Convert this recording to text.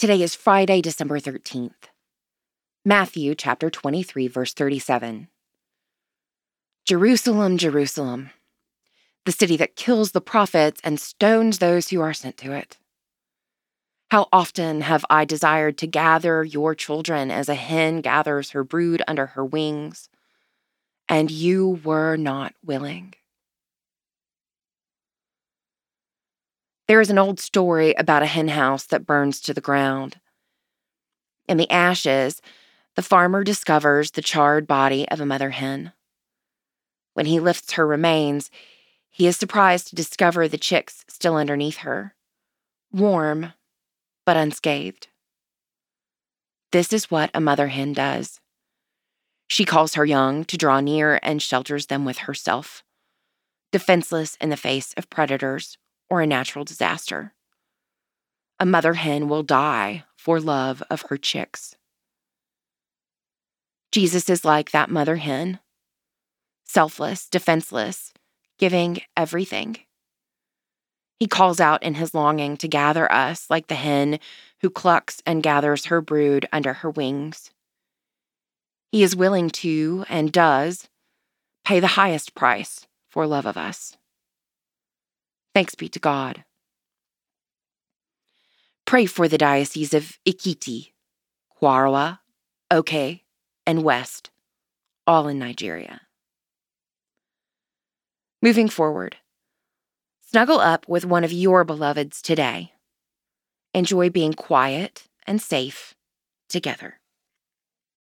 Today is Friday, December 13th. Matthew chapter 23, verse 37. Jerusalem, Jerusalem, the city that kills the prophets and stones those who are sent to it. How often have I desired to gather your children as a hen gathers her brood under her wings, and you were not willing. There is an old story about a hen house that burns to the ground. In the ashes, the farmer discovers the charred body of a mother hen. When he lifts her remains, he is surprised to discover the chicks still underneath her, warm but unscathed. This is what a mother hen does. She calls her young to draw near and shelters them with herself, defenseless in the face of predators or a natural disaster. A mother hen will die for love of her chicks. Jesus is like that mother hen selfless, defenseless, giving everything. He calls out in his longing to gather us like the hen who clucks and gathers her brood under her wings. He is willing to, and does, pay the highest price for love of us. Thanks be to God. Pray for the dioceses of Ekiti, Kwarawa, Oke, and West, all in Nigeria. Moving forward, snuggle up with one of your beloveds today. Enjoy being quiet and safe together.